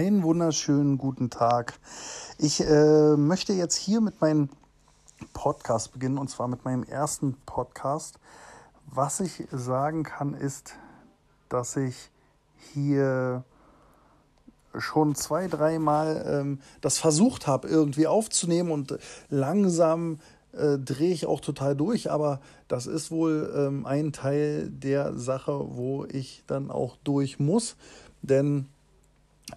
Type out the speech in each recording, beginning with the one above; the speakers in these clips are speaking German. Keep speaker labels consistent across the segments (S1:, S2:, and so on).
S1: Einen wunderschönen guten Tag. Ich äh, möchte jetzt hier mit meinem Podcast beginnen und zwar mit meinem ersten Podcast. Was ich sagen kann, ist, dass ich hier schon zwei, dreimal ähm, das versucht habe, irgendwie aufzunehmen und langsam äh, drehe ich auch total durch, aber das ist wohl ähm, ein Teil der Sache, wo ich dann auch durch muss, denn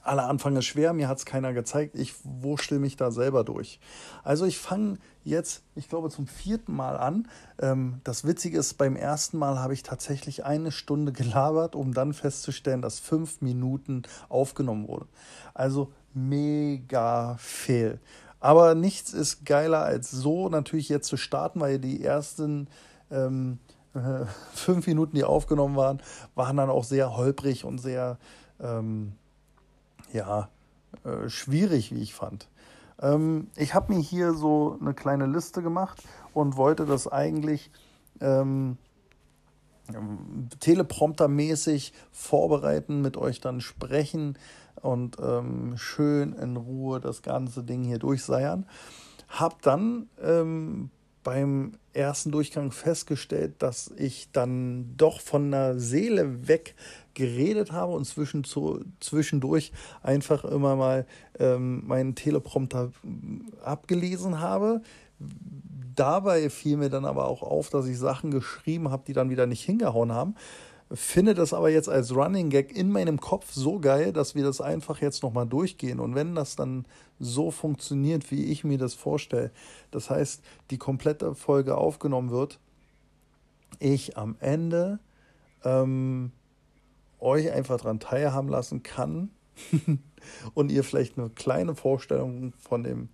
S1: aller Anfang ist schwer, mir hat es keiner gezeigt. Ich wurschtel mich da selber durch. Also ich fange jetzt, ich glaube, zum vierten Mal an. Ähm, das Witzige ist, beim ersten Mal habe ich tatsächlich eine Stunde gelabert, um dann festzustellen, dass fünf Minuten aufgenommen wurde. Also mega fehl. Aber nichts ist geiler als so natürlich jetzt zu starten, weil die ersten ähm, äh, fünf Minuten, die aufgenommen waren, waren dann auch sehr holprig und sehr... Ähm, ja, äh, schwierig, wie ich fand. Ähm, ich habe mir hier so eine kleine Liste gemacht und wollte das eigentlich ähm, telepromptermäßig vorbereiten, mit euch dann sprechen und ähm, schön in Ruhe das ganze Ding hier durchseiern. Hab dann ähm, beim ersten Durchgang festgestellt, dass ich dann doch von der Seele weg geredet habe und zwischendurch einfach immer mal ähm, meinen Teleprompter abgelesen habe. Dabei fiel mir dann aber auch auf, dass ich Sachen geschrieben habe, die dann wieder nicht hingehauen haben. Finde das aber jetzt als Running Gag in meinem Kopf so geil, dass wir das einfach jetzt nochmal durchgehen. Und wenn das dann so funktioniert, wie ich mir das vorstelle, das heißt, die komplette Folge aufgenommen wird, ich am Ende ähm, euch einfach daran teilhaben lassen kann und ihr vielleicht eine kleine Vorstellung von dem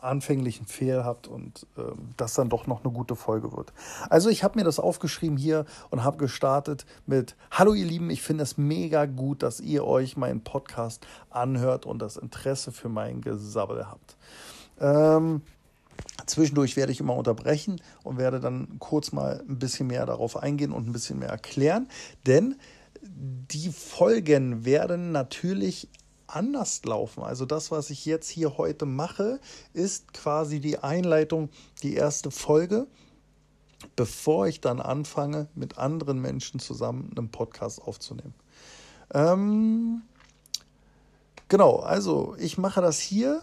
S1: anfänglichen Fehl habt und ähm, das dann doch noch eine gute Folge wird. Also ich habe mir das aufgeschrieben hier und habe gestartet mit Hallo ihr Lieben, ich finde es mega gut, dass ihr euch meinen Podcast anhört und das Interesse für mein Gesabbel habt. Ähm, Zwischendurch werde ich immer unterbrechen und werde dann kurz mal ein bisschen mehr darauf eingehen und ein bisschen mehr erklären, denn die Folgen werden natürlich anders laufen. Also das, was ich jetzt hier heute mache, ist quasi die Einleitung, die erste Folge, bevor ich dann anfange, mit anderen Menschen zusammen einen Podcast aufzunehmen. Ähm, genau, also ich mache das hier,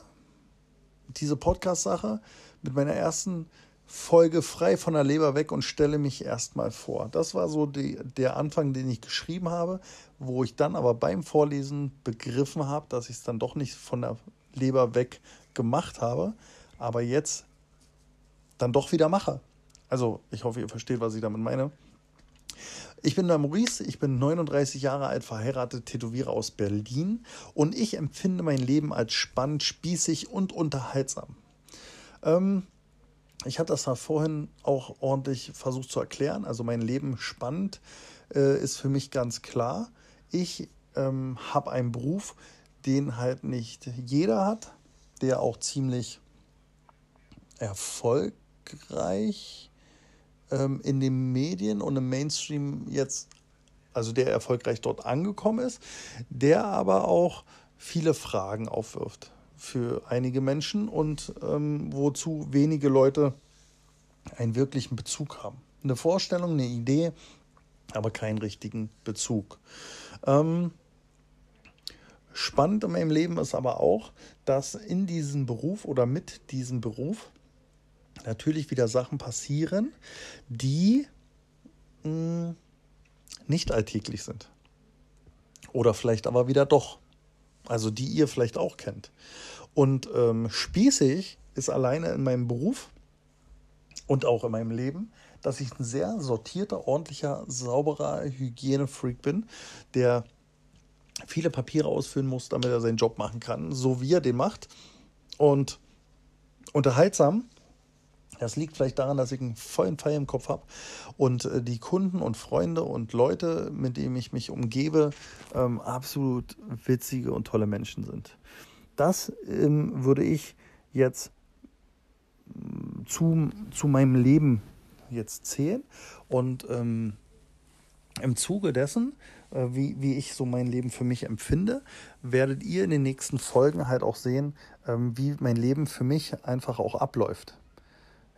S1: diese Podcast-Sache, mit meiner ersten Folge frei von der Leber weg und stelle mich erstmal vor. Das war so die, der Anfang, den ich geschrieben habe, wo ich dann aber beim Vorlesen begriffen habe, dass ich es dann doch nicht von der Leber weg gemacht habe, aber jetzt dann doch wieder mache. Also ich hoffe, ihr versteht, was ich damit meine. Ich bin der Maurice, ich bin 39 Jahre alt, verheiratet, Tätowierer aus Berlin und ich empfinde mein Leben als spannend, spießig und unterhaltsam. Ähm, ich hatte das da vorhin auch ordentlich versucht zu erklären. Also mein Leben spannend äh, ist für mich ganz klar. Ich ähm, habe einen Beruf, den halt nicht jeder hat, der auch ziemlich erfolgreich ähm, in den Medien und im Mainstream jetzt, also der erfolgreich dort angekommen ist, der aber auch viele Fragen aufwirft für einige Menschen und ähm, wozu wenige Leute einen wirklichen Bezug haben. Eine Vorstellung, eine Idee, aber keinen richtigen Bezug. Ähm, spannend in meinem Leben ist aber auch, dass in diesem Beruf oder mit diesem Beruf natürlich wieder Sachen passieren, die mh, hm, nicht alltäglich sind. Oder vielleicht aber wieder doch. Also die ihr vielleicht auch kennt. Und ähm, spießig ist alleine in meinem Beruf und auch in meinem Leben, dass ich ein sehr sortierter, ordentlicher, sauberer Hygienefreak bin, der viele Papiere ausfüllen muss, damit er seinen Job machen kann, so wie er den macht. Und unterhaltsam, das liegt vielleicht daran, dass ich einen vollen Pfeil im Kopf habe und äh, die Kunden und Freunde und Leute, mit denen ich mich umgebe, ähm, absolut witzige und tolle Menschen sind. Das ähm, würde ich jetzt mm, zu, zu meinem Leben jetzt zählen und ähm, im Zuge dessen, äh, wie, wie ich so mein Leben für mich empfinde, werdet ihr in den nächsten Folgen halt auch sehen, ähm, wie mein Leben für mich einfach auch abläuft.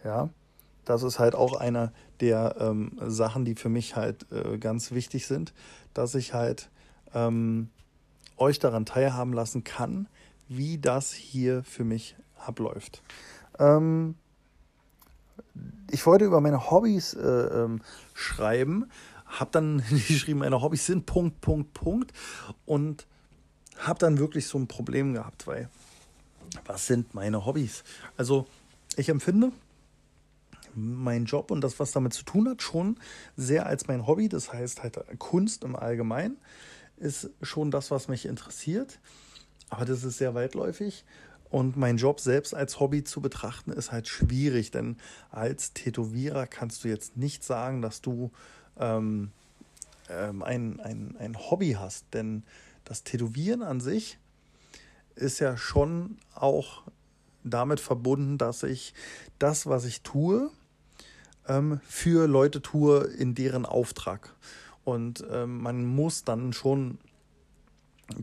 S1: Ja, das ist halt auch einer der ähm, Sachen, die für mich halt äh, ganz wichtig sind, dass ich halt ähm, euch daran teilhaben lassen kann, wie das hier für mich abläuft. Ähm, ich wollte über meine Hobbys äh, ähm, schreiben, habe dann geschrieben, meine Hobbys sind Punkt, Punkt, Punkt und habe dann wirklich so ein Problem gehabt, weil was sind meine Hobbys? Also ich empfinde mein Job und das, was damit zu tun hat, schon sehr als mein Hobby. Das heißt halt Kunst im Allgemeinen ist schon das, was mich interessiert. Aber das ist sehr weitläufig. Und mein Job selbst als Hobby zu betrachten, ist halt schwierig, denn als Tätowierer kannst du jetzt nicht sagen, dass du ähm, ähm, ein, ein, ein Hobby hast. Denn das Tätowieren an sich ist ja schon auch damit verbunden, dass ich das, was ich tue, ähm, für Leute tue in deren Auftrag. Und ähm, man muss dann schon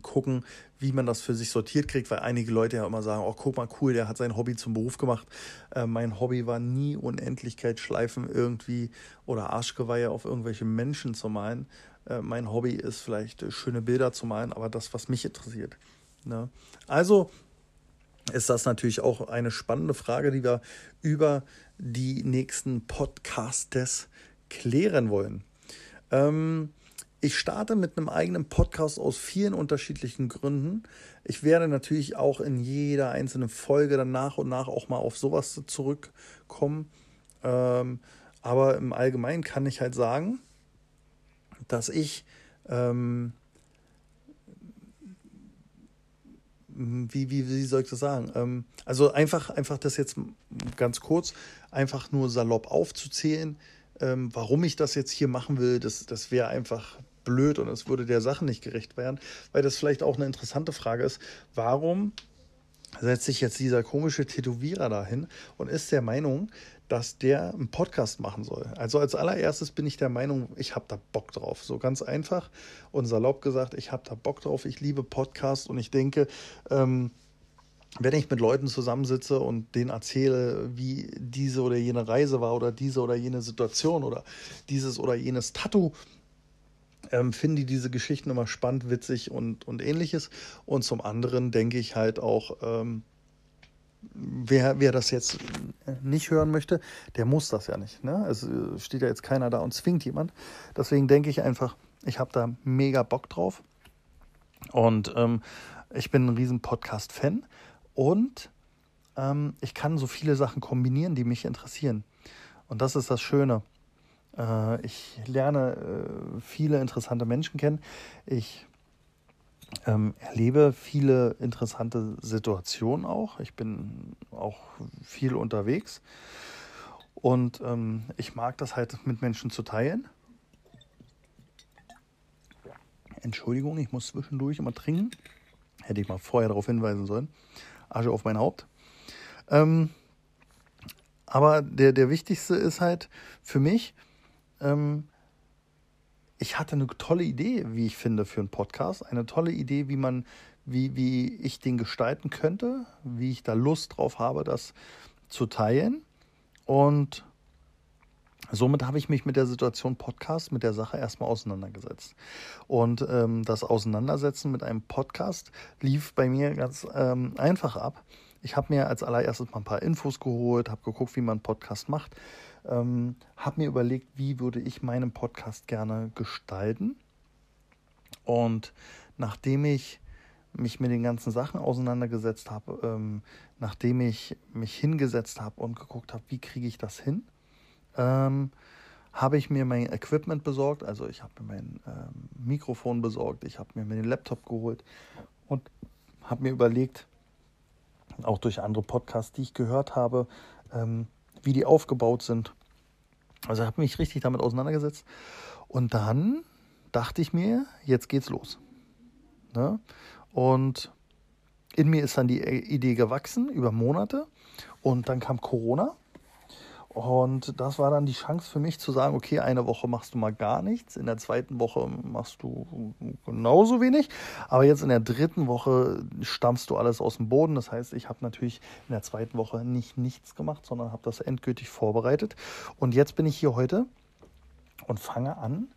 S1: gucken, wie man das für sich sortiert kriegt, weil einige Leute ja immer sagen, oh, guck mal, cool, der hat sein Hobby zum Beruf gemacht. Äh, mein Hobby war nie Unendlichkeit schleifen irgendwie oder Arschgeweihe auf irgendwelche Menschen zu malen. Äh, mein Hobby ist vielleicht äh, schöne Bilder zu malen, aber das, was mich interessiert. Ne? Also ist das natürlich auch eine spannende Frage, die wir über die nächsten Podcasts klären wollen. Ähm, ich starte mit einem eigenen Podcast aus vielen unterschiedlichen Gründen. Ich werde natürlich auch in jeder einzelnen Folge dann nach und nach auch mal auf sowas zurückkommen. Ähm, aber im Allgemeinen kann ich halt sagen, dass ich ähm, wie, wie, wie soll ich das sagen? Ähm, also einfach, einfach das jetzt ganz kurz, einfach nur salopp aufzuzählen, ähm, warum ich das jetzt hier machen will, das, das wäre einfach blöd und es würde der Sache nicht gerecht werden, weil das vielleicht auch eine interessante Frage ist. Warum setzt sich jetzt dieser komische Tätowierer dahin und ist der Meinung, dass der einen Podcast machen soll. Also als allererstes bin ich der Meinung, ich habe da Bock drauf. So ganz einfach und salopp gesagt, ich habe da Bock drauf. Ich liebe Podcasts und ich denke, ähm, wenn ich mit Leuten zusammensitze und denen erzähle, wie diese oder jene Reise war oder diese oder jene Situation oder dieses oder jenes Tattoo, ähm, finde ich diese Geschichten immer spannend, witzig und, und ähnliches. Und zum anderen denke ich halt auch, ähm, wer, wer das jetzt nicht hören möchte, der muss das ja nicht. Ne? Es steht ja jetzt keiner da und zwingt jemand. Deswegen denke ich einfach, ich habe da mega Bock drauf. Und ähm, ich bin ein riesen Podcast-Fan. Und ähm, ich kann so viele Sachen kombinieren, die mich interessieren. Und das ist das Schöne. Äh, ich lerne äh, viele interessante Menschen kennen. Ich ähm, erlebe viele interessante Situationen auch. Ich bin auch viel unterwegs und ähm, ich mag das halt mit Menschen zu teilen. Entschuldigung, ich muss zwischendurch immer trinken. Hätte ich mal vorher darauf hinweisen sollen. Asche auf mein Haupt. Ähm, aber der, der wichtigste ist halt für mich, ähm, ich hatte eine tolle Idee, wie ich finde, für einen Podcast. Eine tolle Idee, wie man, wie, wie ich den gestalten könnte, wie ich da Lust drauf habe, das zu teilen. Und somit habe ich mich mit der Situation Podcast, mit der Sache erstmal auseinandergesetzt. Und ähm, das Auseinandersetzen mit einem Podcast lief bei mir ganz ähm, einfach ab. Ich habe mir als allererstes mal ein paar Infos geholt, habe geguckt, wie man einen Podcast macht ähm, habe mir überlegt, wie würde ich meinen Podcast gerne gestalten. Und nachdem ich mich mit den ganzen Sachen auseinandergesetzt habe, ähm, nachdem ich mich hingesetzt habe und geguckt habe, wie kriege ich das hin, ähm, habe ich mir mein Equipment besorgt. Also ich habe mir mein ähm, Mikrofon besorgt, ich habe mir meinen Laptop geholt und habe mir überlegt, auch durch andere Podcasts, die ich gehört habe, ähm, wie die aufgebaut sind. Also habe mich richtig damit auseinandergesetzt. Und dann dachte ich mir, jetzt geht's los. Ne? Und in mir ist dann die Idee gewachsen über Monate. Und dann kam Corona. Und das war dann die Chance für mich zu sagen, okay, eine Woche machst du mal gar nichts, in der zweiten Woche machst du genauso wenig, aber jetzt in der dritten Woche stammst du alles aus dem Boden. Das heißt, ich habe natürlich in der zweiten Woche nicht nichts gemacht, sondern habe das endgültig vorbereitet. Und jetzt bin ich hier heute und fange an,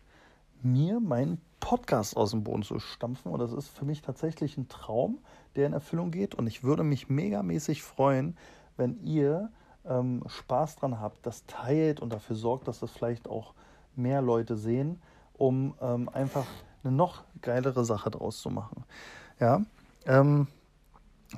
S1: mir meinen Podcast aus dem Boden zu stampfen. Und das ist für mich tatsächlich ein Traum, der in Erfüllung geht. Und ich würde mich megamäßig freuen, wenn ihr ähm, Spaß dran habt, das teilt und dafür sorgt, dass das vielleicht auch mehr Leute sehen, um ähm, einfach eine noch geilere Sache draus zu machen. Ja, ähm,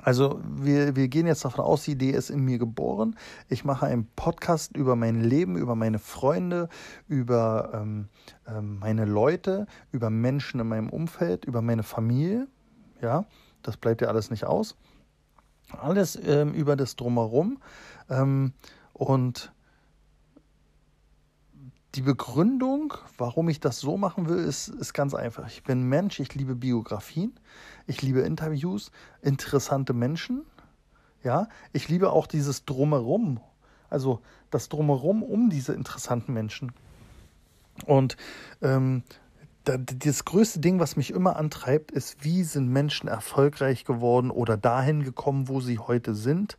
S1: also wir, wir gehen jetzt davon aus, die Idee ist in mir geboren. Ich mache einen Podcast über mein Leben, über meine Freunde, über ähm, ähm, meine Leute, über Menschen in meinem Umfeld, über meine Familie. Ja, das bleibt ja alles nicht aus. Alles ähm, über das drumherum. Ähm, und die Begründung, warum ich das so machen will, ist, ist ganz einfach. Ich bin Mensch, ich liebe Biografien, ich liebe Interviews, interessante Menschen. Ja, ich liebe auch dieses Drumherum, also das Drumherum um diese interessanten Menschen. Und ähm, das größte Ding, was mich immer antreibt, ist, wie sind Menschen erfolgreich geworden oder dahin gekommen, wo sie heute sind.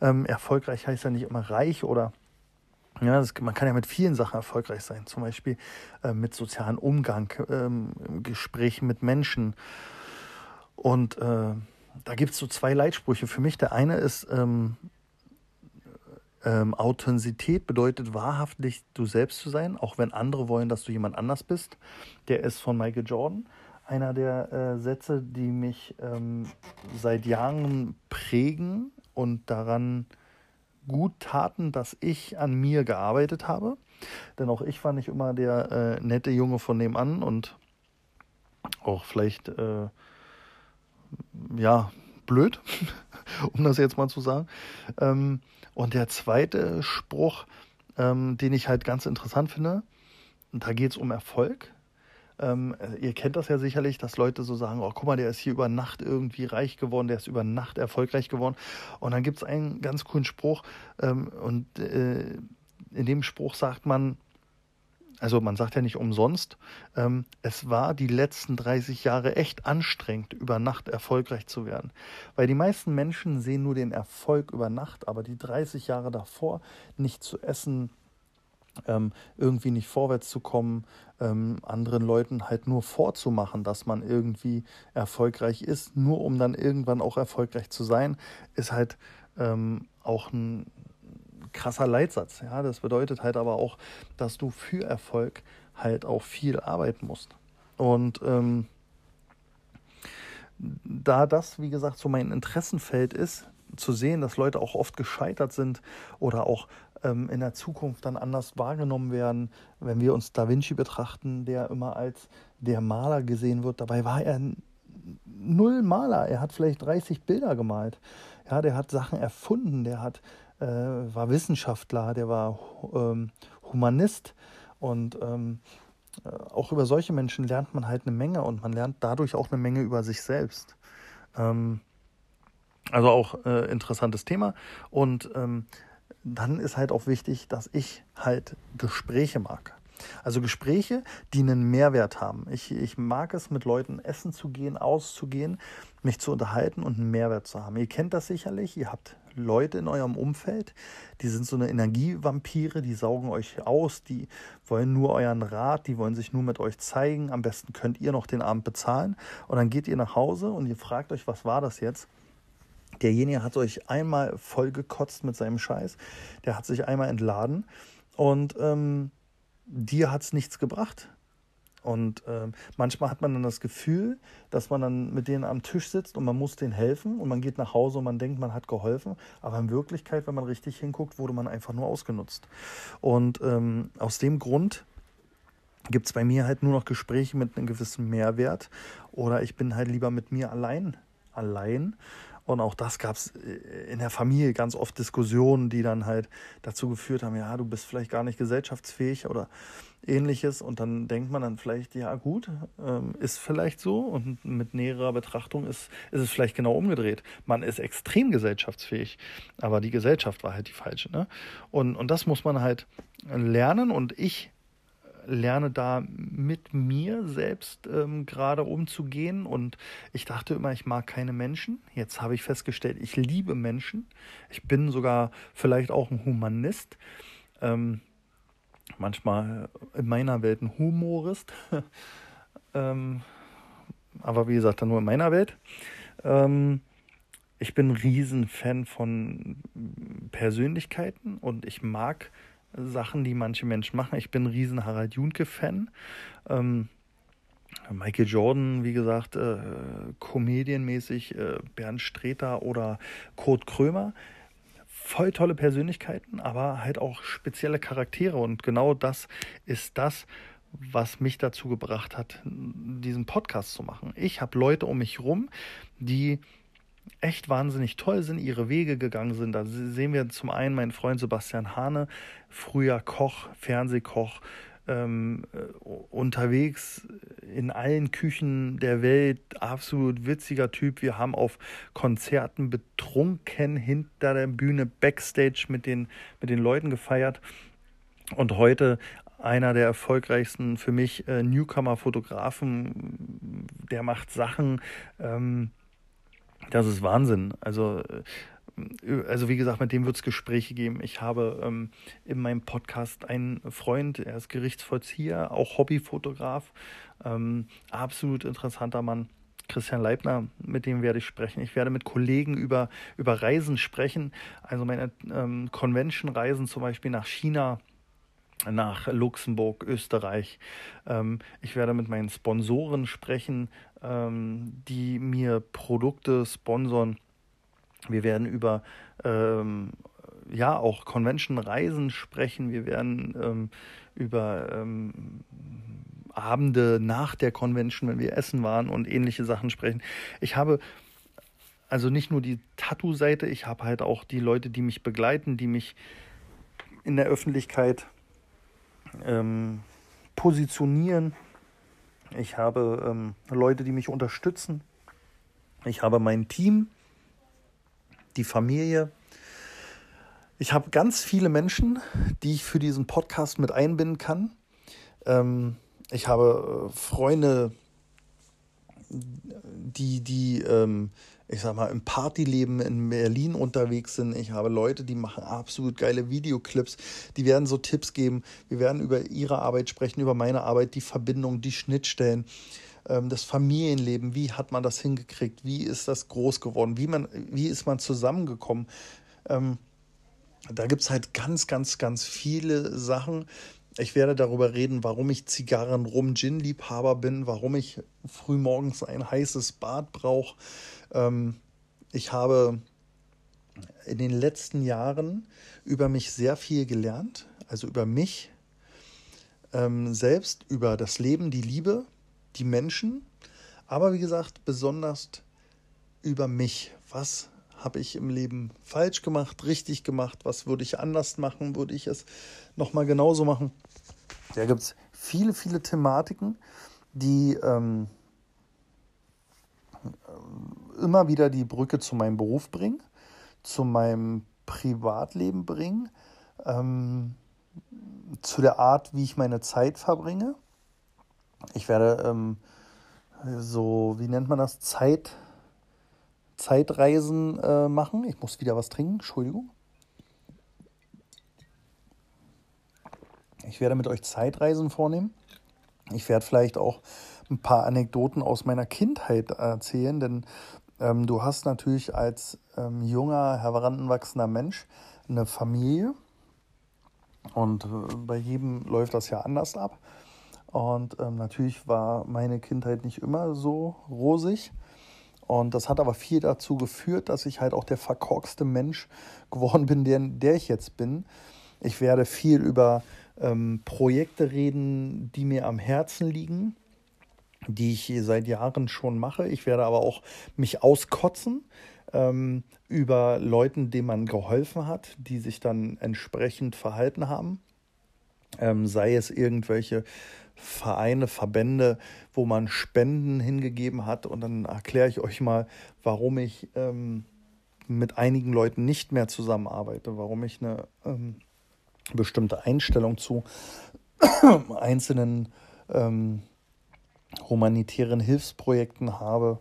S1: Ähm, erfolgreich heißt ja nicht immer reich oder ja, das, man kann ja mit vielen Sachen erfolgreich sein, zum Beispiel äh, mit sozialen Umgang, ähm, Gesprächen mit Menschen. Und äh, da gibt es so zwei Leitsprüche für mich. Der eine ist, ähm, ähm, Authentizität bedeutet wahrhaftig du selbst zu sein, auch wenn andere wollen, dass du jemand anders bist. Der ist von Michael Jordan. Einer der äh, Sätze, die mich ähm, seit Jahren prägen und daran gut taten, dass ich an mir gearbeitet habe. Denn auch ich war nicht immer der äh, nette Junge von nebenan und auch vielleicht, äh, ja, blöd, um das jetzt mal zu sagen. Ähm, und der zweite Spruch, ähm, den ich halt ganz interessant finde, da geht es um Erfolg. Ähm, ihr kennt das ja sicherlich, dass Leute so sagen, oh guck mal, der ist hier über Nacht irgendwie reich geworden, der ist über Nacht erfolgreich geworden. Und dann gibt es einen ganz coolen Spruch ähm, und äh, in dem Spruch sagt man, also man sagt ja nicht umsonst, ähm, es war die letzten 30 Jahre echt anstrengend, über Nacht erfolgreich zu werden. Weil die meisten Menschen sehen nur den Erfolg über Nacht, aber die 30 Jahre davor nicht zu essen, ähm, irgendwie nicht vorwärts zu kommen, ähm, anderen Leuten halt nur vorzumachen, dass man irgendwie erfolgreich ist, nur um dann irgendwann auch erfolgreich zu sein, ist halt ähm, auch ein krasser Leitsatz. Ja, das bedeutet halt aber auch, dass du für Erfolg halt auch viel arbeiten musst. Und ähm, da das, wie gesagt, so mein Interessenfeld ist, zu sehen, dass Leute auch oft gescheitert sind oder auch ähm, in der Zukunft dann anders wahrgenommen werden, wenn wir uns Da Vinci betrachten, der immer als der Maler gesehen wird. Dabei war er null Maler. Er hat vielleicht 30 Bilder gemalt. Ja, der hat Sachen erfunden, der hat äh, war Wissenschaftler, der war ähm, Humanist und ähm, äh, auch über solche Menschen lernt man halt eine Menge und man lernt dadurch auch eine Menge über sich selbst. Ähm, also auch äh, interessantes Thema und ähm, dann ist halt auch wichtig, dass ich halt Gespräche mag. Also Gespräche, die einen Mehrwert haben. Ich, ich mag es, mit Leuten essen zu gehen, auszugehen, mich zu unterhalten und einen Mehrwert zu haben. Ihr kennt das sicherlich, ihr habt Leute in eurem Umfeld, die sind so eine Energievampire, die saugen euch aus, die wollen nur euren Rat, die wollen sich nur mit euch zeigen. Am besten könnt ihr noch den Abend bezahlen und dann geht ihr nach Hause und ihr fragt euch, was war das jetzt? Derjenige hat euch einmal vollgekotzt mit seinem Scheiß, der hat sich einmal entladen und ähm, dir hat es nichts gebracht. Und äh, manchmal hat man dann das Gefühl, dass man dann mit denen am Tisch sitzt und man muss denen helfen und man geht nach Hause und man denkt, man hat geholfen. Aber in Wirklichkeit, wenn man richtig hinguckt, wurde man einfach nur ausgenutzt. Und ähm, aus dem Grund gibt es bei mir halt nur noch Gespräche mit einem gewissen Mehrwert oder ich bin halt lieber mit mir allein, allein Und auch das gab es in der Familie ganz oft Diskussionen, die dann halt dazu geführt haben, ja, du bist vielleicht gar nicht gesellschaftsfähig oder ähnliches. Und dann denkt man dann vielleicht, ja gut, ähm, ist vielleicht so. Und mit näherer Betrachtung ist, ist es vielleicht genau umgedreht. Man ist extrem gesellschaftsfähig, aber die Gesellschaft war halt die falsche. Ne? Und, und das muss man halt lernen. Und ich lerne da mit mir selbst ähm, gerade umzugehen. Und ich dachte immer, ich mag keine Menschen. Jetzt habe ich festgestellt, ich liebe Menschen. Ich bin sogar vielleicht auch ein Humanist. Ähm, manchmal in meiner Welt ein Humorist. ähm, aber wie gesagt, dann nur in meiner Welt. Ähm, ich bin ein Riesenfan von Persönlichkeiten und ich mag Sachen, die manche Menschen machen. Ich bin ein riesen Harald Junke-Fan. Ähm, Michael Jordan, wie gesagt, äh, comedianmäßig, äh, Bernd Streter oder Kurt Krömer. Voll tolle Persönlichkeiten, aber halt auch spezielle Charaktere. Und genau das ist das, was mich dazu gebracht hat, diesen Podcast zu machen. Ich habe Leute um mich rum, die echt wahnsinnig toll sind, ihre Wege gegangen sind. Da sehen wir zum einen meinen Freund Sebastian Hane, früher Koch, Fernsehkoch, ähm, äh, unterwegs in allen Küchen der Welt, absolut witziger Typ. Wir haben auf Konzerten betrunken hinter der Bühne Backstage mit den, mit den Leuten gefeiert. Und heute einer der erfolgreichsten für mich äh, Newcomer-Fotografen, der macht Sachen, ähm, das ist Wahnsinn. Also, äh, also wie gesagt, mit dem wird es Gespräche geben. Ich habe ähm, in meinem Podcast einen Freund, er ist Gerichtsvollzieher, auch Hobbyfotograf, ähm, absolut interessanter Mann. Christian Leibner, mit dem werde ich sprechen. Ich werde mit Kollegen über, über Reisen sprechen, also meine ähm, Convention-Reisen zum Beispiel nach China, nach Luxemburg, Österreich. Ähm, ich werde mit meinen Sponsoren sprechen, ähm, die mir Produkte sponsern. Wir werden über ähm, ja auch Convention-Reisen sprechen. Wir werden über Abende nach der Convention, wenn wir essen waren und ähnliche Sachen sprechen. Ich habe also nicht nur die Tattoo-Seite, ich habe halt auch die Leute, die mich begleiten, die mich in der Öffentlichkeit ähm, positionieren. Ich habe ähm, Leute, die mich unterstützen. Ich habe mein Team, die Familie. Ich habe ganz viele Menschen, die ich für diesen Podcast mit einbinden kann. Ähm, ich habe äh, Freunde, die, die ähm, ich sag mal, im Partyleben in Berlin unterwegs sind. Ich habe Leute, die machen absolut geile Videoclips. Die werden so Tipps geben. Wir werden über ihre Arbeit sprechen, über meine Arbeit, die Verbindung, die Schnittstellen, ähm, das Familienleben. Wie hat man das hingekriegt? Wie ist das groß geworden? Wie, man, wie ist man zusammengekommen? Ähm, da gibt es halt ganz, ganz, ganz viele Sachen. Ich werde darüber reden, warum ich Zigarren, Rum, Gin-Liebhaber bin, warum ich frühmorgens ein heißes Bad brauche, ähm, ich habe in den letzten Jahren über mich sehr viel gelernt, also über mich ähm, selbst, über das Leben, die Liebe, die Menschen, aber wie gesagt, besonders über mich. Was habe ich im Leben falsch gemacht, richtig gemacht? Was würde ich anders machen? Würde ich es nochmal genauso machen? Da gibt es viele, viele Thematiken, die ähm, immer wieder die Brücke zu meinem Beruf bringen, zu meinem Privatleben bringen, ähm, zu der Art, wie ich meine Zeit verbringe. Ich werde ähm, so, wie nennt man das, Zeit, Zeitreisen äh, machen. Ich muss wieder was trinken, Entschuldigung. Ich werde mit euch Zeitreisen vornehmen. Ich werde vielleicht auch ein paar Anekdoten aus meiner Kindheit erzählen, denn ähm, du hast natürlich als ähm, junger, heranwachsender Mensch eine Familie und äh, bei jedem läuft das ja anders ab. Und ähm, natürlich war meine Kindheit nicht immer so rosig. Und das hat aber viel dazu geführt, dass ich halt auch der verkorkste Mensch geworden bin, der, der ich jetzt bin. Ich werde viel über ähm, Projekte reden, die mir am Herzen liegen. die ich seit Jahren schon mache. Ich werde aber auch mich auskotzen ähm, über Leuten, denen man geholfen hat, die sich dann entsprechend verhalten haben. Ähm, sei es irgendwelche Vereine, Verbände, wo man Spenden hingegeben hat. Und dann erkläre ich euch mal, warum ich ähm, mit einigen Leuten nicht mehr zusammenarbeite, warum ich eine ähm, bestimmte Einstellung zu einzelnen ähm, humanitären Hilfsprojekten habe,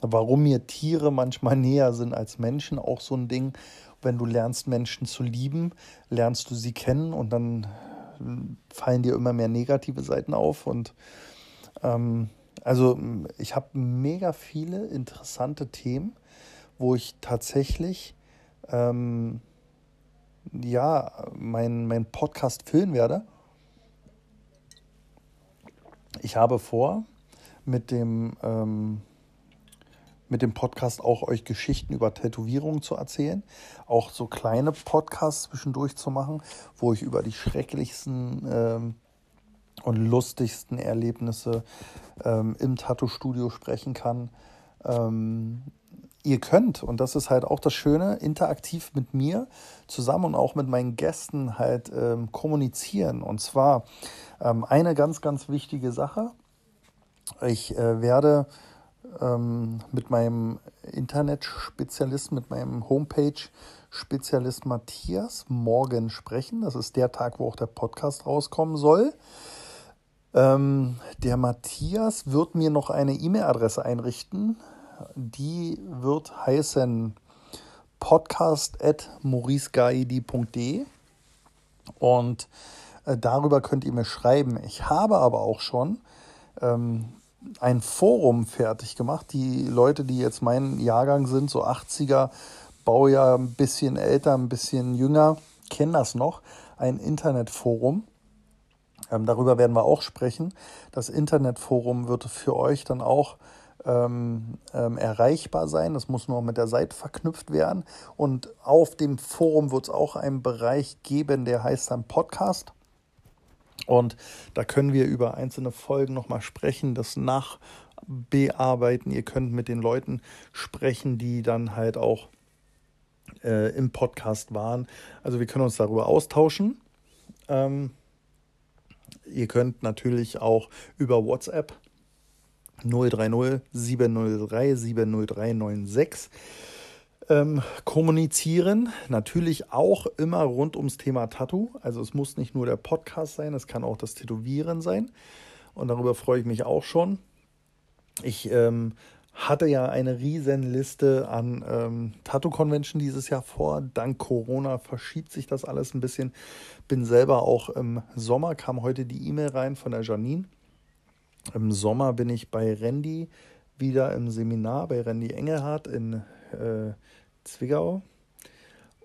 S1: warum mir Tiere manchmal näher sind als Menschen, auch so ein Ding. Wenn du lernst, Menschen zu lieben, lernst du sie kennen und dann fallen dir immer mehr negative Seiten auf. Und ähm, also ich habe mega viele interessante Themen, wo ich tatsächlich ähm, ja mein, mein Podcast füllen werde. Ich habe vor, mit dem, ähm, mit dem Podcast auch euch Geschichten über Tätowierungen zu erzählen. Auch so kleine Podcasts zwischendurch zu machen, wo ich über die schrecklichsten ähm, und lustigsten Erlebnisse ähm, im Tattoo-Studio sprechen kann. Ähm, ihr könnt, und das ist halt auch das Schöne, interaktiv mit mir zusammen und auch mit meinen Gästen halt ähm, kommunizieren. Und zwar ähm, eine ganz, ganz wichtige Sache. Ich äh, werde ähm, mit meinem Internetspezialisten, mit meinem Homepage-Spezialist Matthias morgen sprechen. Das ist der Tag, wo auch der Podcast rauskommen soll. Ähm, der Matthias wird mir noch eine E-Mail-Adresse einrichten. Die wird heißen podcast.mauricegaidi.de und äh, darüber könnt ihr mir schreiben. Ich habe aber auch schon ähm, ein Forum fertig gemacht. Die Leute, die jetzt mein Jahrgang sind, so 80er, Baujahr ein bisschen älter, ein bisschen jünger, kennen das noch. Ein Internetforum. Ähm, darüber werden wir auch sprechen. Das Internetforum wird für euch dann auch ähm, ähm, erreichbar sein. Das muss nur mit der Seite verknüpft werden. Und auf dem Forum wird es auch einen Bereich geben, der heißt dann Podcast. Und da können wir über einzelne Folgen nochmal sprechen, das nachbearbeiten. Ihr könnt mit den Leuten sprechen, die dann halt auch äh, im Podcast waren. Also wir können uns darüber austauschen. Ähm, ihr könnt natürlich auch über WhatsApp 030 703 70396 ähm, kommunizieren. Natürlich auch immer rund ums Thema Tattoo. Also es muss nicht nur der Podcast sein, es kann auch das Tätowieren sein. Und darüber freue ich mich auch schon. Ich ähm, hatte ja eine riesen Liste an ähm, Tattoo-Convention dieses Jahr vor. Dank Corona verschiebt sich das alles ein bisschen. Bin selber auch im Sommer, kam heute die E-Mail rein von der Janine. Im Sommer bin ich bei Randy wieder im Seminar, bei Randy Engelhardt in äh, Zwickau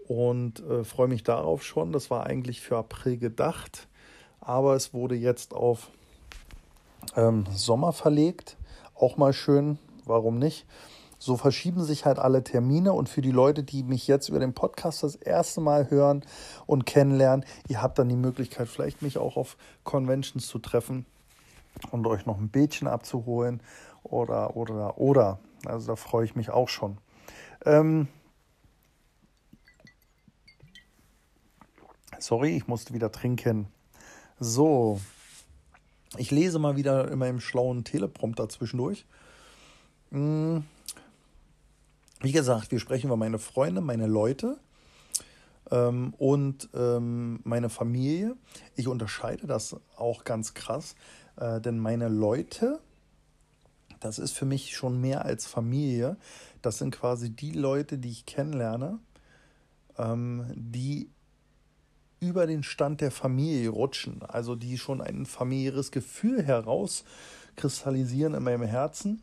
S1: und äh, freue mich darauf schon. Das war eigentlich für April gedacht, aber es wurde jetzt auf ähm, Sommer verlegt. Auch mal schön, warum nicht? So verschieben sich halt alle Termine und für die Leute, die mich jetzt über den Podcast das erste Mal hören und kennenlernen, ihr habt dann die Möglichkeit, vielleicht mich auch auf Conventions zu treffen und euch noch ein Bädchen abzuholen oder, oder, oder. Also da freue ich mich auch schon. Ähm, Sorry, ich musste wieder trinken. So, ich lese mal wieder in meinem schlauen Teleprompter zwischendurch. Hm. Wie gesagt, wir sprechen über meine Freunde, meine Leute ähm, und ähm, meine Familie. Ich unterscheide das auch ganz krass, äh, denn meine Leute, das ist für mich schon mehr als Familie. Das sind quasi die Leute, die ich kennenlerne, ähm, die über den Stand der Familie rutschen, also die schon ein familiäres Gefühl herauskristallisieren in meinem Herzen,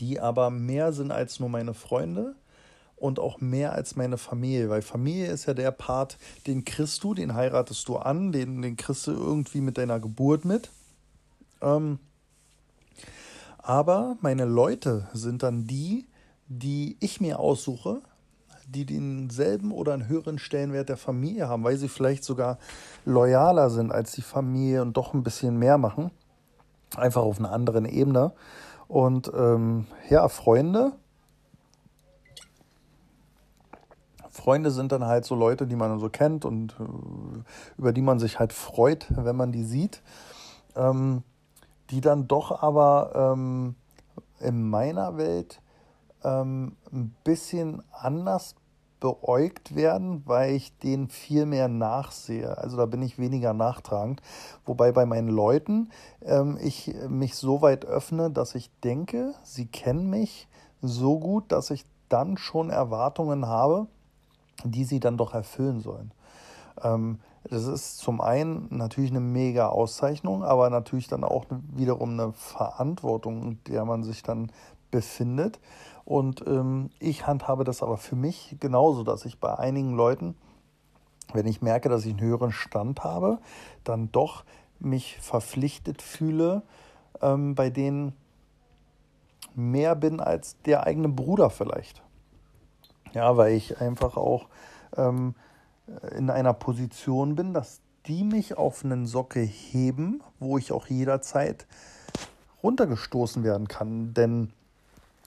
S1: die aber mehr sind als nur meine Freunde und auch mehr als meine Familie, weil Familie ist ja der Part, den kriegst du, den heiratest du an, den, den kriegst du irgendwie mit deiner Geburt mit. Ähm, aber meine Leute sind dann die, die ich mir aussuche, die denselben oder einen höheren Stellenwert der Familie haben, weil sie vielleicht sogar loyaler sind als die Familie und doch ein bisschen mehr machen. Einfach auf einer anderen Ebene. Und ähm, ja, Freunde. Freunde sind dann halt so Leute, die man so kennt und äh, über die man sich halt freut, wenn man die sieht. Ähm, die dann doch aber ähm, in meiner Welt ähm, ein bisschen anders beäugt werden, weil ich denen viel mehr nachsehe. Also da bin ich weniger nachtragend. Wobei bei meinen Leuten ähm, ich mich so weit öffne, dass ich denke, sie kennen mich so gut, dass ich dann schon Erwartungen habe, die sie dann doch erfüllen sollen. Ähm, das ist zum einen natürlich eine mega Auszeichnung, aber natürlich dann auch wiederum eine Verantwortung, der man sich dann befindet. Und ähm, ich handhabe das aber für mich genauso, dass ich bei einigen Leuten, wenn ich merke, dass ich einen höheren Stand habe, dann doch mich verpflichtet fühle, ähm, bei denen mehr bin als der eigene Bruder vielleicht. Ja, weil ich einfach auch ähm, in einer Position bin, dass die mich auf einen Sockel heben, wo ich auch jederzeit runtergestoßen werden kann. Denn äh, äh,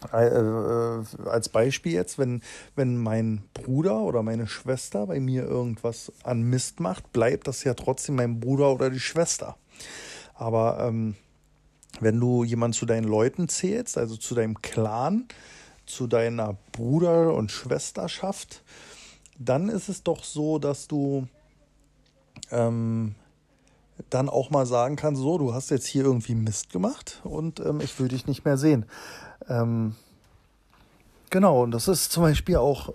S1: als Beispiel jetzt, wenn, wenn mein Bruder oder meine Schwester bei mir irgendwas an Mist macht, bleibt das ja trotzdem mein Bruder oder die Schwester. Aber ähm, wenn du jemanden zu deinen Leuten zählst, also zu deinem Clan, zu deiner Bruder- und Schwesterschaft, dann ist es doch so, dass du ähm, dann auch mal sagen kannst, so, du hast jetzt hier irgendwie Mist gemacht und ähm, ich will dich nicht mehr sehen. Ähm, genau, und das ist zum Beispiel auch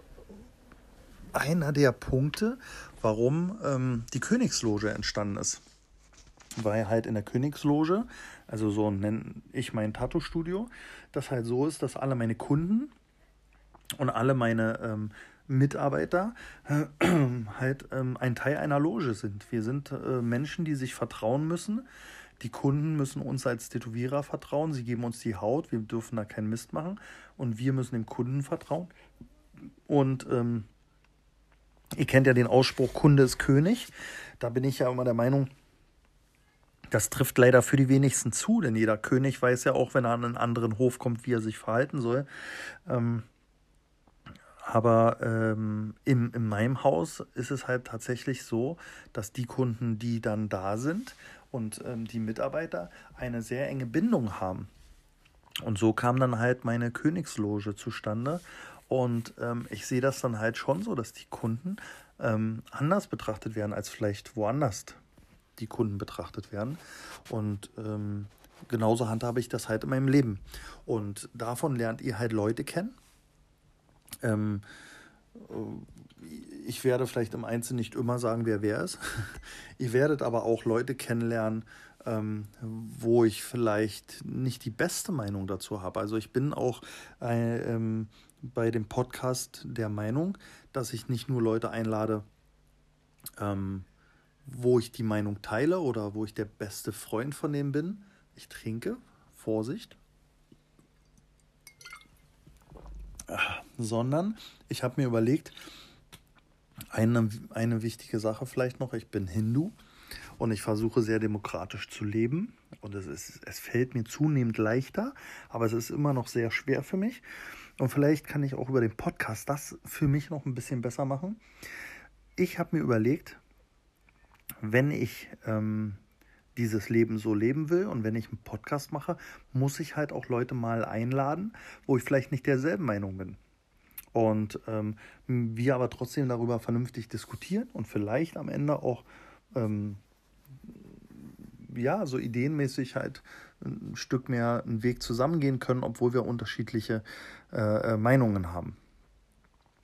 S1: einer der Punkte, warum ähm, die Königsloge entstanden ist. Weil halt in der Königsloge, also so nenne ich mein Tattoo-Studio, das halt so ist, dass alle meine Kunden und alle meine ähm, Mitarbeiter äh, halt ähm, ein Teil einer Loge sind. Wir sind äh, Menschen, die sich vertrauen müssen, die Kunden müssen uns als Tätowierer vertrauen. Sie geben uns die Haut. Wir dürfen da keinen Mist machen. Und wir müssen dem Kunden vertrauen. Und ähm, ihr kennt ja den Ausspruch, Kunde ist König. Da bin ich ja immer der Meinung, das trifft leider für die wenigsten zu, denn jeder König weiß ja auch, wenn er an einen anderen Hof kommt, wie er sich verhalten soll. Ähm, aber ähm, in, in meinem Haus ist es halt tatsächlich so, dass die Kunden, die dann da sind, und ähm, die Mitarbeiter eine sehr enge Bindung haben. Und so kam dann halt meine Königsloge zustande. Und ähm, ich sehe das dann halt schon so, dass die Kunden ähm, anders betrachtet werden, als vielleicht woanders die Kunden betrachtet werden. Und ähm, genauso handhabe ich das halt in meinem Leben. Und davon lernt ihr halt Leute kennen. Ähm, ich werde vielleicht im Einzelnen nicht immer sagen, wer wer ist. Ihr werdet aber auch Leute kennenlernen, ähm, wo ich vielleicht nicht die beste Meinung dazu habe. Also ich bin auch äh, ähm, bei dem Podcast der Meinung, dass ich nicht nur Leute einlade, ähm, wo ich die Meinung teile oder wo ich der beste Freund von dem bin. Ich trinke, Vorsicht. Ah, sondern ich habe mir überlegt, eine, eine wichtige Sache vielleicht noch, ich bin Hindu und ich versuche sehr demokratisch zu leben und es, ist, es fällt mir zunehmend leichter, aber es ist immer noch sehr schwer für mich und vielleicht kann ich auch über den Podcast das für mich noch ein bisschen besser machen. Ich habe mir überlegt, wenn ich ähm, dieses Leben so leben will und wenn ich einen Podcast mache, muss ich halt auch Leute mal einladen, wo ich vielleicht nicht derselben Meinung bin. Und ähm, wir aber trotzdem darüber vernünftig diskutieren und vielleicht am Ende auch ähm, ja, so ideenmäßig halt ein Stück mehr einen Weg zusammengehen können, obwohl wir unterschiedliche äh, äh, Meinungen haben.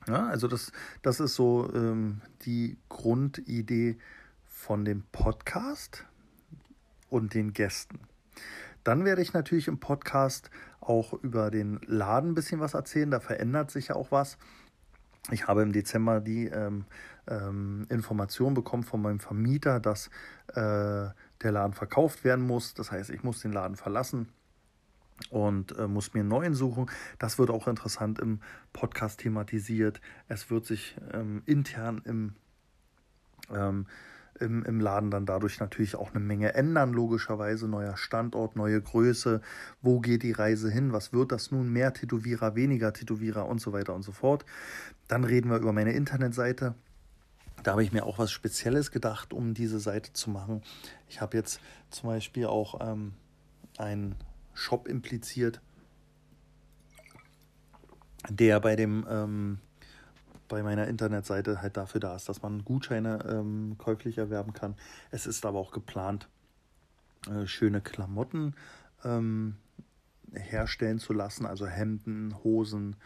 S1: Ja, also das, das ist so ähm, die Grundidee von dem Podcast und den Gästen. Dann werde ich natürlich im Podcast auch über den Laden ein bisschen was erzählen. Da verändert sich ja auch was. Ich habe im Dezember die ähm, ähm, Information bekommen von meinem Vermieter, dass äh, der Laden verkauft werden muss. Das heißt, ich muss den Laden verlassen und äh, muss mir einen neuen suchen. Das wird auch interessant im Podcast thematisiert. Es wird sich ähm, intern im ähm, im, im Laden dann dadurch natürlich auch eine Menge ändern, logischerweise. Neuer Standort, neue Größe, wo geht die Reise hin, was wird das nun, mehr Tätowierer, weniger Tätowierer und so weiter und so fort. Dann reden wir über meine Internetseite. Da habe ich mir auch was Spezielles gedacht, um diese Seite zu machen. Ich habe jetzt zum Beispiel auch ähm, einen Shop impliziert, der bei dem ähm, bei meiner Internetseite halt dafür da ist, dass man Gutscheine ähm, käuflich erwerben kann. Es ist aber auch geplant, äh, schöne Klamotten ähm, herstellen zu lassen, also Hemden, Hosen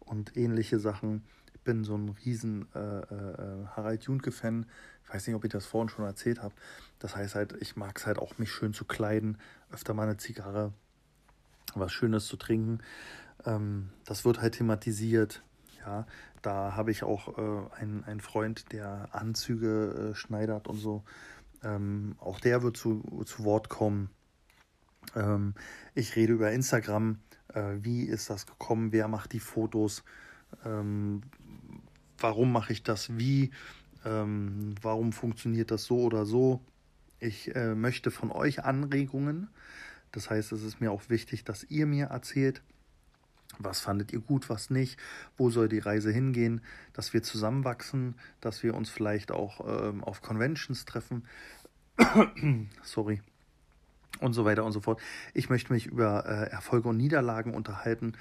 S1: und ähnliche Sachen. Ich bin so ein riesen äh, äh, Harald Junke-Fan. Ich weiß nicht, ob ich das vorhin schon erzählt habe. Das heißt halt, ich mag es halt auch, mich schön zu kleiden, öfter mal eine Zigarre, was Schönes zu trinken. Ähm, das wird halt thematisiert. Ja, da habe ich auch äh, einen, einen Freund, der Anzüge äh, schneidert und so. Ähm, auch der wird zu, zu Wort kommen. Ähm, ich rede über Instagram. Äh, wie ist das gekommen? Wer macht die Fotos? Ähm, warum mache ich das? Wie? Ähm, warum funktioniert das so oder so? Ich äh, möchte von euch Anregungen. Das heißt, es ist mir auch wichtig, dass ihr mir erzählt, was fandet ihr gut, was nicht? Wo soll die Reise hingehen? Dass wir zusammenwachsen, dass wir uns vielleicht auch ähm, auf Conventions treffen. Sorry. Und so weiter und so fort. Ich möchte mich über äh, Erfolge und Niederlagen unterhalten.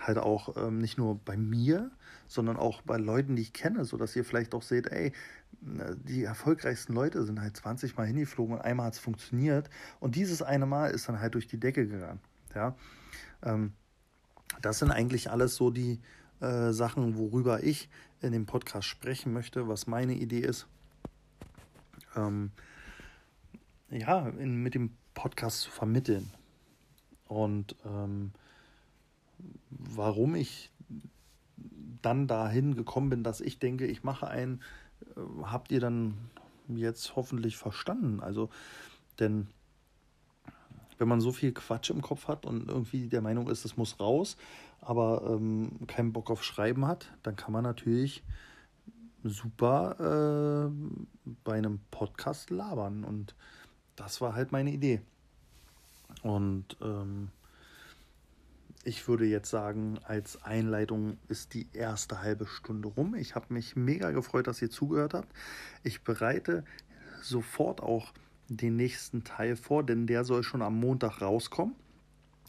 S1: Halt auch ähm, nicht nur bei mir, sondern auch bei Leuten, die ich kenne, sodass ihr vielleicht auch seht, ey, die erfolgreichsten Leute sind halt 20 Mal hingeflogen und einmal hat es funktioniert. Und dieses eine Mal ist dann halt durch die Decke gegangen. Ja. Ähm, das sind eigentlich alles so die äh, Sachen, worüber ich in dem Podcast sprechen möchte, was meine Idee ist. Ähm, ja, in, mit dem Podcast zu vermitteln. Und ähm, warum ich dann dahin gekommen bin, dass ich denke, ich mache einen, äh, habt ihr dann jetzt hoffentlich verstanden. Also, denn wenn man so viel Quatsch im Kopf hat und irgendwie der Meinung ist, es muss raus, aber ähm, keinen Bock auf Schreiben hat, dann kann man natürlich super äh, bei einem Podcast labern. Und das war halt meine Idee. Und ähm, ich würde jetzt sagen, als Einleitung ist die erste halbe Stunde rum. Ich habe mich mega gefreut, dass ihr zugehört habt. Ich bereite sofort auch den nächsten Teil vor, denn der soll schon am Montag rauskommen.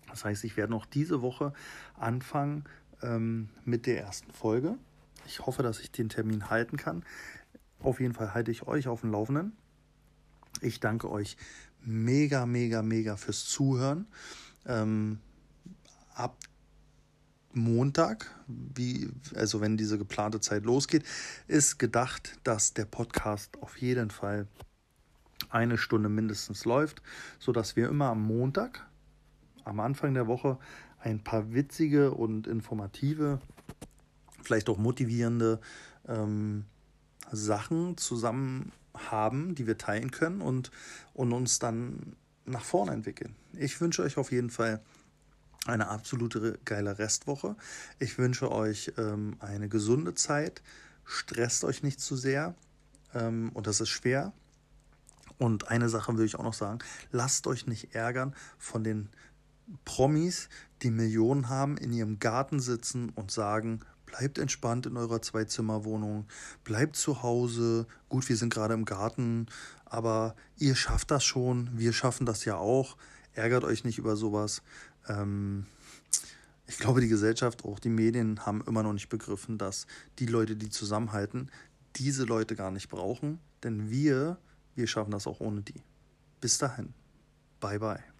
S1: Das heißt, ich werde noch diese Woche anfangen ähm, mit der ersten Folge. Ich hoffe, dass ich den Termin halten kann. Auf jeden Fall halte ich euch auf dem Laufenden. Ich danke euch mega, mega, mega fürs Zuhören. Ähm, ab Montag, wie, also wenn diese geplante Zeit losgeht, ist gedacht, dass der Podcast auf jeden Fall eine Stunde mindestens läuft, sodass wir immer am Montag, am Anfang der Woche, ein paar witzige und informative, vielleicht auch motivierende ähm, Sachen zusammen haben, die wir teilen können und, und uns dann nach vorne entwickeln. Ich wünsche euch auf jeden Fall eine absolute geile Restwoche. Ich wünsche euch ähm, eine gesunde Zeit. Stresst euch nicht zu sehr. Ähm, und das ist schwer. Und eine Sache will ich auch noch sagen, lasst euch nicht ärgern von den Promis, die Millionen haben, in ihrem Garten sitzen und sagen, bleibt entspannt in eurer Zwei-Zimmer-Wohnung, bleibt zu Hause. Gut, wir sind gerade im Garten, aber ihr schafft das schon, wir schaffen das ja auch. Ärgert euch nicht über sowas. Ähm, ich glaube, die Gesellschaft, auch die Medien haben immer noch nicht begriffen, dass die Leute, die zusammenhalten, diese Leute gar nicht brauchen. Denn wir wir schaffen das auch ohne die. Bis dahin. Bye bye.